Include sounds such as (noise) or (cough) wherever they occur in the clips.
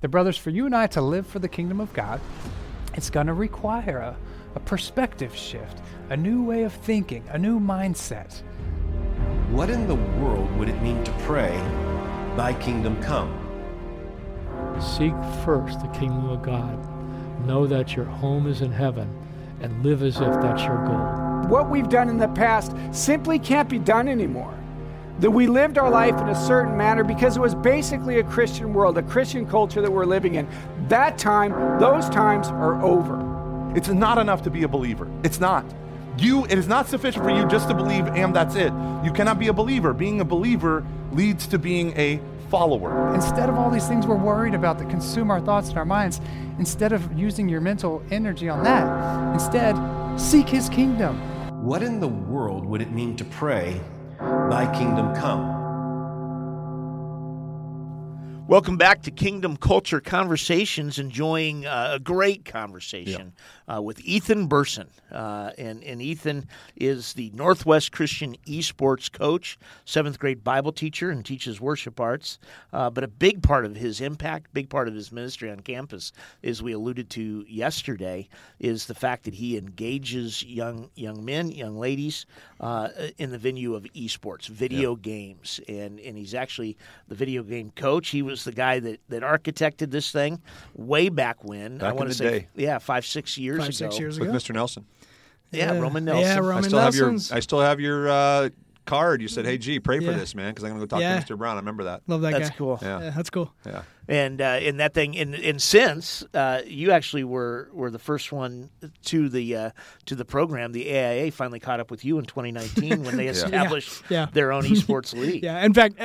The brothers, for you and I to live for the kingdom of God, it's going to require a, a perspective shift, a new way of thinking, a new mindset. What in the world would it mean to pray, Thy kingdom come? Seek first the kingdom of God. Know that your home is in heaven and live as if that's your goal. What we've done in the past simply can't be done anymore. That we lived our life in a certain manner because it was basically a Christian world, a Christian culture that we're living in. That time, those times are over. It's not enough to be a believer. It's not. You, it is not sufficient for you just to believe and that's it. You cannot be a believer. Being a believer leads to being a follower. Instead of all these things we're worried about that consume our thoughts and our minds, instead of using your mental energy on that, instead, seek His kingdom. What in the world would it mean to pray, Thy kingdom come? Welcome back to Kingdom Culture Conversations. Enjoying uh, a great conversation uh, with Ethan Burson, uh, and and Ethan is the Northwest Christian Esports coach, seventh grade Bible teacher, and teaches worship arts. Uh, but a big part of his impact, big part of his ministry on campus, as we alluded to yesterday, is the fact that he engages young young men, young ladies, uh, in the venue of esports, video games, and and he's actually the video game coach. He was the guy that, that architected this thing way back when. Back I want in to the say, day. yeah, five six years Five, ago. six years ago with. Mr. Nelson. Yeah, Yeah. Roman Yeah, Nelson. Roman I still have your I still have your uh, card. You said, "Hey, G, pray for this, man, because I'm going to go talk Yeah. to Mr. Brown." I remember that. Love that That's guy. cool. Yeah. Yeah, that's cool. Yeah. And uh, in that thing, and, and since uh, you actually were were the first one to the uh, to the program, the AIA finally caught up with you in 2019 when they (laughs) established Yeah. their own esports (laughs) league. Yeah. In fact,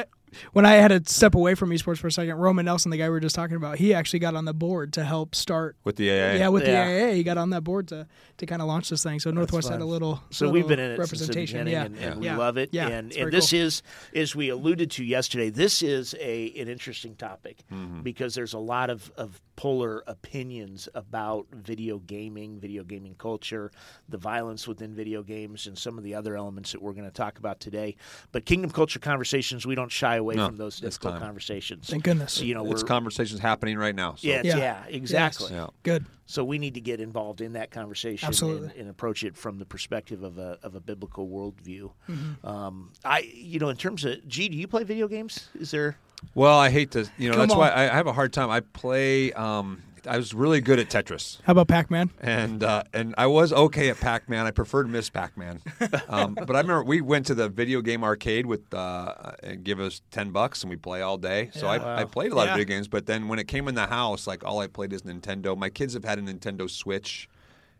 when I had to step away from esports for a second, Roman Nelson, the guy we were just talking about, he actually got on the board to help start. With the AA. Yeah, with Yeah. the AAA, he got on that board to, to kind of launch this thing. So Northwest had a little So little we've been in it since the representation. beginning, yeah, and, and yeah. we love it. Yeah, and and this cool. is, as we alluded to yesterday, this is a an interesting topic Mm-hmm. because there's a lot of, of polar opinions about video gaming, video gaming culture, the violence within video games, and some of the other elements that we're going to talk about today. But Kingdom Culture Conversations, we don't shy away No, from those difficult time. conversations. Thank goodness. You know, It's we're, conversations happening right now. So. yeah, Yeah. yeah, exactly. Yeah. Good. So we need to get involved in that conversation Absolutely. And, and approach it from the perspective of a of a biblical worldview. Mm-hmm. Um, I, you know, in terms of, gee, do you play video games? Is there? Well, I hate to, you know, Come that's why on. I, I have a hard time. I play. Um, I was really good at Tetris. How about Pac Man? and uh, and I was okay at Pac Man. I preferred Miss Pac Man, (laughs) um, but I remember we went to the video game arcade with uh, and give us ten bucks and we play all day. So I, I played a lot Yeah. of video games, but then when it came in the house, like all I played is Nintendo. My kids have had a Nintendo Switch,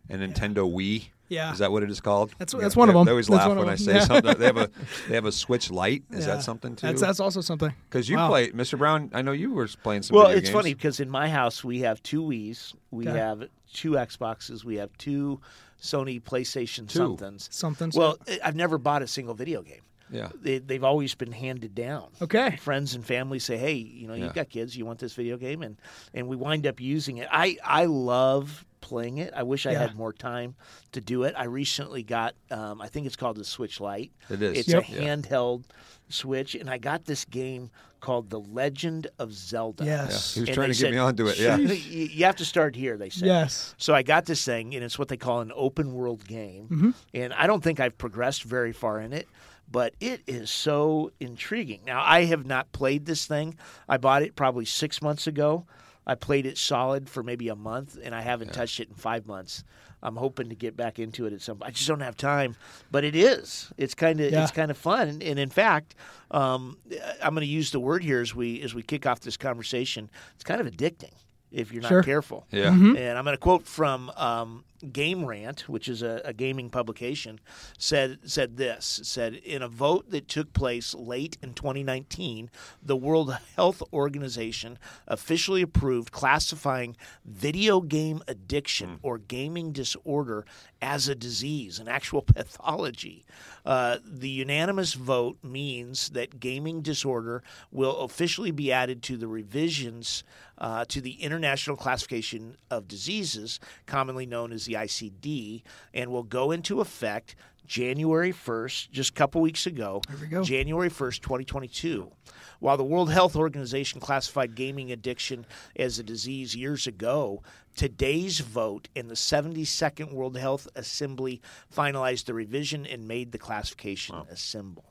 and Nintendo Wii. Yeah. is that what it is called? That's- Yeah, that's one of them. They always That's laugh when I say Yeah. something. They have a (laughs) they have a Switch Lite. Is Yeah. that something too? That's that's also something. because you Wow. play, Mr. Brown. I know you were playing some. Well, video it's games. funny because in my house we have two Wii's, we Okay. have two Xboxes, we have two Sony PlayStation Two. somethings. Somethings. Well, I- I've never bought a single video game. Yeah. They, they've always been handed down. Okay. Friends and family say, "Hey, you know, Yeah. you've got kids. You want this video game?" And and we wind up using it. I I love playing it. I wish I Yeah. had more time to do it. I recently got, um, I think it's called the Switch Lite. It is. It's Yep. a handheld Switch, and I got this game called The Legend of Zelda. Yes. He was And trying they to get said, me onto it. Yeah. (laughs) you, you have to start here, they said. Yes. So I got this thing, and it's what they call an open world game. Mm-hmm. And I don't think I've progressed very far in it, but it is so intriguing. Now, I have not played this thing. I bought it probably six months ago. I played it solid for maybe a month, and I haven't touched it in five months. I'm hoping to get back into it at some. Point. I just don't have time, but it is. It's kind of Yeah. it's kind of fun, and, and in fact, um, I'm going to use the word here as we as we kick off this conversation. It's kind of addicting if you're not Sure. careful. Yeah. Mm-hmm. And I'm going to quote from um, Game Rant, which is a, a, gaming publication, said said this said in a vote that took place late in 2019, the World Health Organization officially approved classifying video game addiction or gaming disorder as a disease, an actual (laughs) pathology. Uh, the unanimous vote means that gaming disorder will officially be added to the revisions uh, to the International Classification of Diseases, commonly known as the ICD, and will go into effect January 1st, just a couple weeks ago, January 1st, 2022. While the World Health Organization classified gaming addiction as a disease years ago, today's vote in the 72nd World Health Assembly finalized the revision and made the classification wow. a symbol.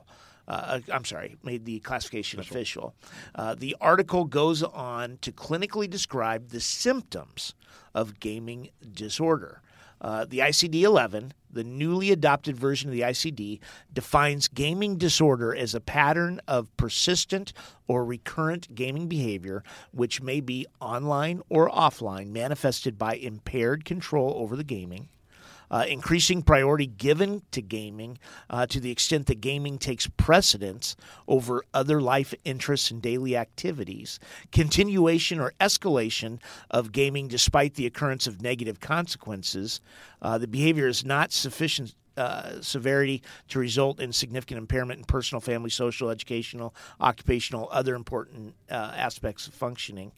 Uh, I'm sorry, made the classification official. official. Uh, the article goes on to clinically describe the symptoms of gaming disorder. Uh, the ICD 11, the newly adopted version of the ICD, defines gaming disorder as a pattern of persistent or recurrent gaming behavior, which may be online or offline, manifested by impaired control over the gaming, uh, increasing priority given to gaming uh, to the extent that gaming takes precedence over other life interests and daily activities, continuation or escalation of gaming despite the occurrence of negative consequences. Uh, the behavior is not sufficient uh, severity to result in significant impairment in personal, family, social, educational, occupational, other important uh, aspects of functioning.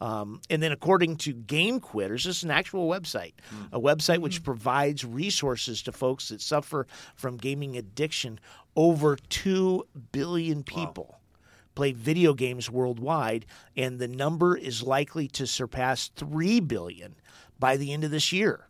Um, and then, according to Game Quitters, this is an actual website, mm. a website which mm. provides resources to folks that suffer from gaming addiction. Over 2 billion people wow. play video games worldwide, and the number is likely to surpass 3 billion by the end of this year.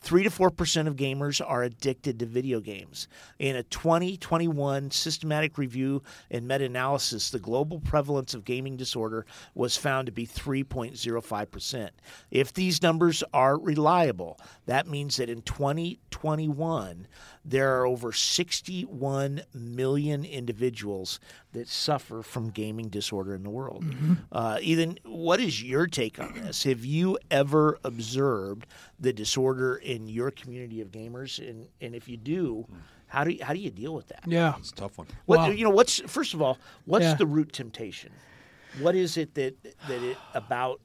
3 to 4% of gamers are addicted to video games. In a 2021 systematic review and meta analysis, the global prevalence of gaming disorder was found to be 3.05%. If these numbers are reliable, that means that in 2021, there are over 61 million individuals that suffer from gaming disorder in the world. Mm-hmm. Uh, Ethan, what is your take on this? Have you ever observed the disorder in your community of gamers? And, and if you do, how do you, how do you deal with that? Yeah, it's a tough one. What, wow. You know, what's first of all, what's yeah. the root temptation? What is it that that it about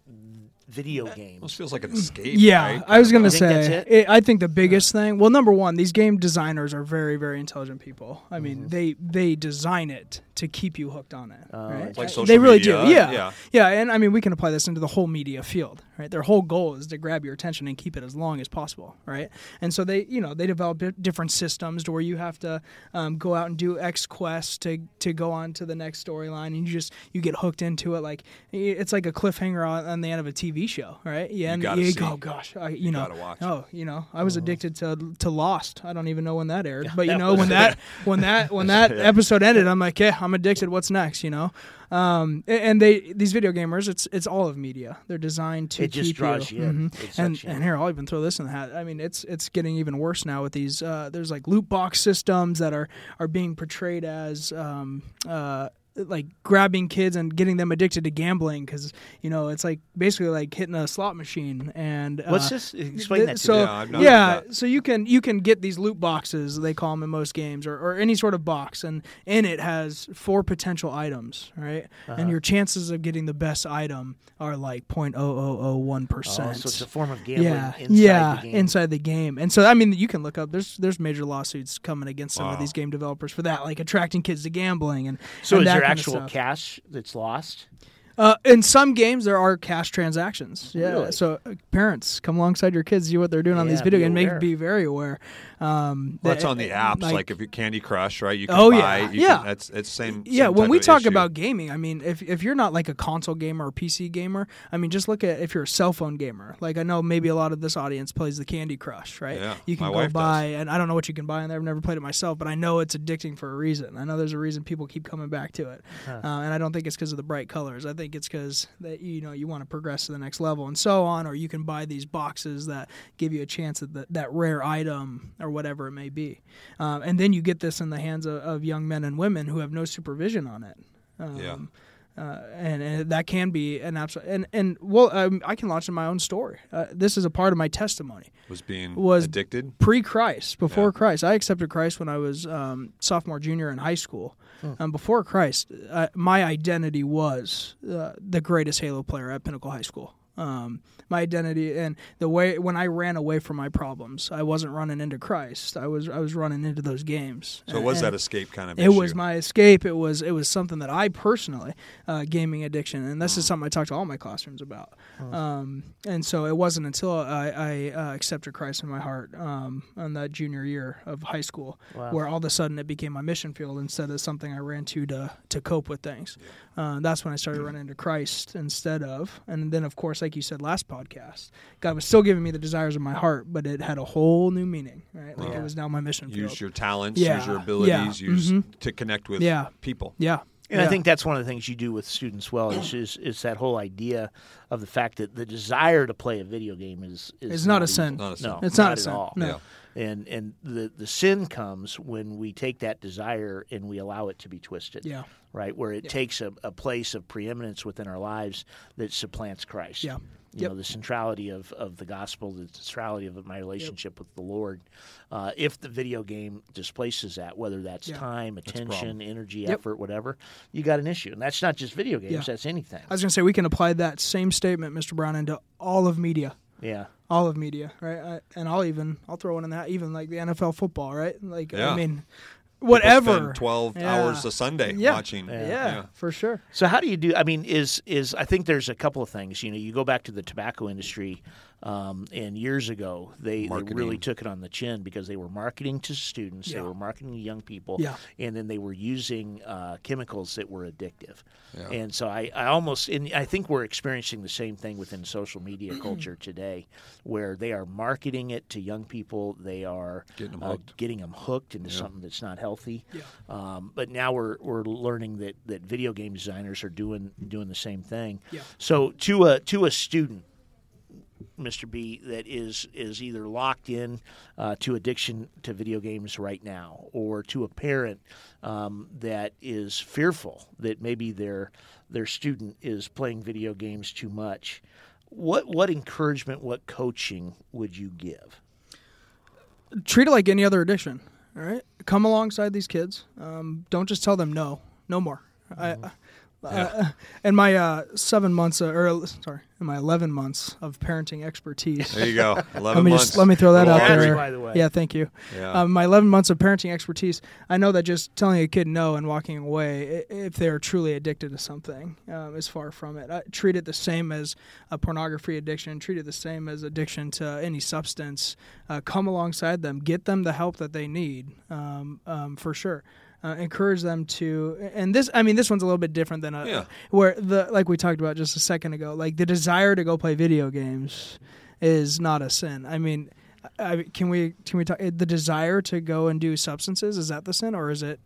video games. Almost feels like an escape. Yeah, right? I was gonna say. It, I think the biggest yeah. thing. Well, number one, these game designers are very, very intelligent people. I mean, mm-hmm. they they design it to keep you hooked on it. Uh, right? Like social they really media. do. Yeah. yeah, yeah, and I mean, we can apply this into the whole media field. Right, their whole goal is to grab your attention and keep it as long as possible. Right, and so they, you know, they develop different systems to where you have to um, go out and do X quest to to go on to the next storyline, and you just you get hooked into it. Like it's like a cliffhanger on, on the end of a TV show right? Yeah, you and you, oh gosh, I, you, you know, oh, you know, I was uh-huh. addicted to to Lost. I don't even know when that aired, (laughs) but you know, when that when that when (laughs) that episode ended, I'm like, yeah, I'm addicted. What's next? You know, um, and they these video gamers, it's it's all of media. They're designed to it keep you. Mm-hmm. And and here, I'll even throw this in the hat. I mean, it's it's getting even worse now with these. Uh, there's like loot box systems that are are being portrayed as um, uh, like grabbing kids and getting them addicted to gambling because you know it's like basically like hitting a slot machine and uh, what's this explain that to so me. yeah, yeah so you can you can get these loot boxes they call them in most games or, or any sort of box and in it has four potential items right uh-huh. and your chances of getting the best item are like 0.0001 percent oh, so it's a form of gambling yeah inside yeah the game. inside the game and so I mean you can look up there's there's major lawsuits coming against some wow. of these game developers for that like attracting kids to gambling and so and actual cash that's lost? Uh, in some games, there are cash transactions. Yeah, really? so uh, parents come alongside your kids, see what they're doing yeah, on these video games, make be very aware. Um, well, that's on the apps, like, like, if you Candy Crush, right? You can oh, buy, yeah, yeah. Can, that's it's same. Yeah, same when we talk issue. about gaming, I mean, if if you're not like a console gamer or PC gamer, I mean, just look at if you're a cell phone gamer. Like I know maybe a lot of this audience plays the Candy Crush, right? Yeah, you can go buy, does. and I don't know what you can buy in there. I've never played it myself, but I know it's addicting for a reason. I know there's a reason people keep coming back to it, huh. uh, and I don't think it's because of the bright colors. I think it's because that you know you want to progress to the next level and so on, or you can buy these boxes that give you a chance at the, that rare item or whatever it may be. Um, and then you get this in the hands of, of, young men and women who have no supervision on it. Um, yeah. Uh, and, and that can be an absolute and and well um, I can launch in my own story. Uh, this is a part of my testimony. Was being Was addicted. Pre Christ, before Yeah. Christ, I accepted Christ when I was um, sophomore, junior in high school. Hmm. Um, before Christ, uh, my identity was uh, the greatest Halo player at Pinnacle High School. Um, my identity and the way when I ran away from my problems, I wasn't running into Christ. I was I was running into those games. So it was that escape kind of it issue. was my escape. It was it was something that I personally uh, gaming addiction, and this is something I talk to all my classrooms about. Um, and so it wasn't until I, I uh, accepted Christ in my heart um, on that junior year of high school, where all of a sudden it became my mission field instead of something I ran to to to cope with things. Uh, that's when I started running into Christ instead of, and then of course, like you said last podcast, God was still giving me the desires of my heart, but it had a whole new meaning. Right, like it was now my mission field. use your talents, Yeah, use your yeah, abilities, use mhm. to connect with Yeah. people. yeah. And yeah. I think that's one of the things you do with students well is, is is that whole idea of the fact that the desire to play a video game is is It's not a sin. Not a sin. No, It's not a at sin. all. No. Yeah. And and the the sin comes when we take that desire and we allow it to be twisted. Yeah. Right, where it takes a, a place of preeminence within our lives that supplants Christ. Yeah. You Yep. know, the centrality of, of the gospel, the centrality of my relationship with the Lord. Uh, if the video game displaces that, whether that's Yeah. time, attention, energy, Yep. effort, whatever, you got an issue. And that's not just video games, Yeah. that's anything. I was going to say we can apply that same statement, Mr. Brown, into all of media. Yeah. All of media, right? I, and I'll even I'll throw it in that even like the NFL football, right? Like Yeah. I mean, whatever. spend Twelve Yeah. hours a Sunday Yeah. watching. yeah, for sure. So how do you do? I mean, is is I think there's a couple of things. You know, you go back to the tobacco industry, um, and years ago they, they really took it on the chin because they were marketing to students, they were marketing to young people, Yeah. and then they were using uh, chemicals that were addictive. Yeah. And so I, I almost, and I think we're experiencing the same thing within social media (clears throat) culture today, where they are marketing it to young people. They are Getting 'em uh, hooked. getting them hooked into something that's not healthy. Yeah. Um, but now we're we're learning that, that video game designers are doing doing the same thing. Yeah. So to a to a student, Mr. B, that is is either locked in uh, to addiction to video games right now, or to a parent um, that is fearful that maybe their their student is playing video games too much. What what encouragement, what coaching would you give? Treat it like any other addiction. All right, come alongside these kids. Um, don't just tell them no, no more. I, uh, in my uh, seven months, uh, or sorry, in my eleven months of parenting expertise, There you go. (laughs) Eleven let me months. just let me throw that out there. by the way. Yeah, thank you. Yeah. Um, my 11 months of parenting expertise, I know that just telling a kid no and walking away, if they're truly addicted to something, um, is far from it. I treat it the same as a pornography addiction. Treat it the same as addiction to any substance. Uh, come alongside them, get them the help that they need, um, um, for sure. Uh, encourage them to, and this, I mean, this one's a little bit different than a, Yeah. where the like we talked about just a second ago, like the desire to go play video games is not a sin. I mean, I, can we can we talk the desire to go and do substances? Is that the sin, or is it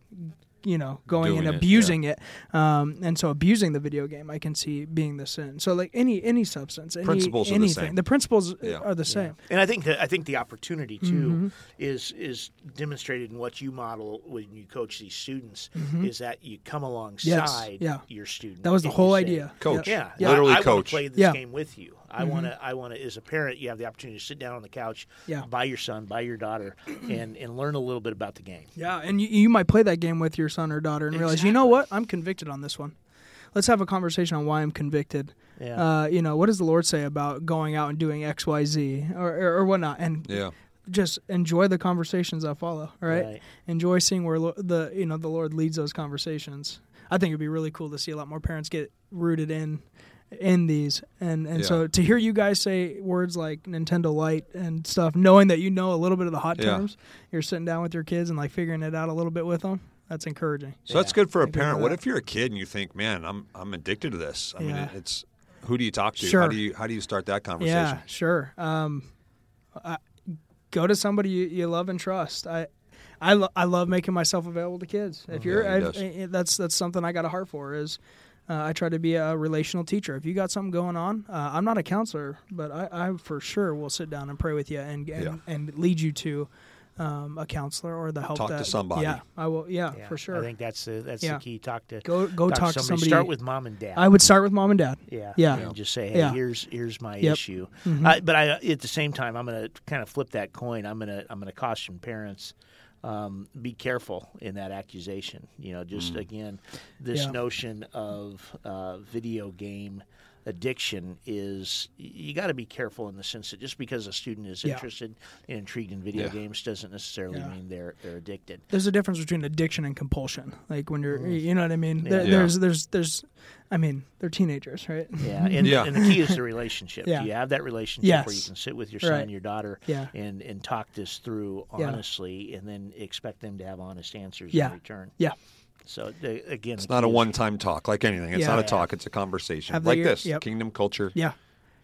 you know going Doing and it, abusing it? Um, and so abusing the video game, I can see being the sin. So like any any substance, any, Principles are the anything, same. the principles Yeah. are the same. And I think that, I think the opportunity too Mm-hmm. is is demonstrated in what you model when you coach these students is that you come alongside yeah. your student. That was the whole you say, idea. Coach. Yeah, Yeah. Literally I, I coach. play this Yeah. game with you. I want to. I want to. As a parent, you have the opportunity to sit down on the couch Yeah. by your son, by your daughter, (clears throat) and and learn a little bit about the game. Yeah, and you, you might play that game with your son or daughter and realize, you know what, I'm convicted on this one. Let's have a conversation on why I'm convicted. Yeah. Uh, you know, what does the Lord say about going out and doing X, Y, Z, or, or, or whatnot, and Yeah. just enjoy the conversations that follow. all Right? Right. Enjoy seeing where lo- the you know the Lord leads those conversations. I think it'd be really cool to see a lot more parents get rooted in in these and and so to hear you guys say words like Nintendo Lite and stuff knowing that you know a little bit of the hot Yeah. terms you're sitting down with your kids and like figuring it out a little bit with them that's encouraging So that's good for a parent. What if you're a kid and you think, "Man, I'm I'm addicted to this." I mean, it's who do you talk to? sure. How do you how do you start that conversation? Yeah, sure. Um, I, go to somebody you, you love and trust. I, I, lo- I love making myself available to kids. If you're, Yeah, I- I- that's that's something I got a heart for. Is uh, I try to be a relational teacher. If you got something going on, uh, I'm not a counselor, but I, I for sure will sit down and pray with you and and, Yeah. and lead you to. um, a counselor or the help Talk to somebody. Yeah, I will. Yeah, Yeah, for sure. I think that's the that's Yeah. the key. Talk to Go- go talk to somebody. Start with mom and dad. I would start with mom and dad. Yeah, Yeah. And just say, hey, Yeah. here's here's my Yep. issue. Mhm. Uh, but I, at the same time, I'm going to kind of flip that coin. I'm going to I'm going to caution parents. Um, be careful in that accusation. You know, just Mm. again, this Yeah. notion of uh, video game addiction is you got to be careful in the sense that just because a student is Yeah. interested and intrigued in video Yeah. games doesn't necessarily Yeah. mean they're they're addicted. There's a difference between addiction and compulsion. Like when you're, mm. you know what I mean. There, Yeah. There's, there's, there's. I mean, they're teenagers, right? Yeah, and, Yeah. and the key is the relationship. (laughs) Yeah. Do you have that relationship where you can sit with your son, Right. your daughter, Yeah. and and talk this through Yeah. honestly, and then expect them to have honest answers Yeah. in return. Yeah. So the, again, It's not a one-time talk like anything. It's Yeah. not a Yeah. talk. It's a conversation Have like they- this. yep. Kingdom culture Yeah.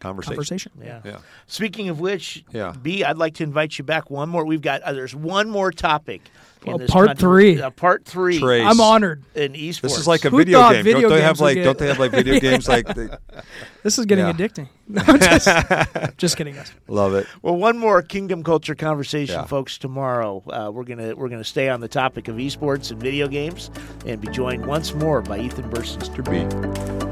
Conversation. Conversation. Yeah. Yeah. Speaking of which, Yeah. B, I'd like to invite you back one more. We've got uh, there's one more topic. Well, part country- three. Uh, part three. Trace. I'm honored. In esports. This is like a Who video game. video don't they have like get- don't they have like video (laughs) games like they, This is getting Yeah. addicting. (laughs) No, just, just kidding, guys. love it. Well, one more kingdom culture conversation, Yeah. folks. Tomorrow, uh, we're gonna we're gonna stay on the topic of esports and video games, and be joined once more by Ethan Burson. Mr. B.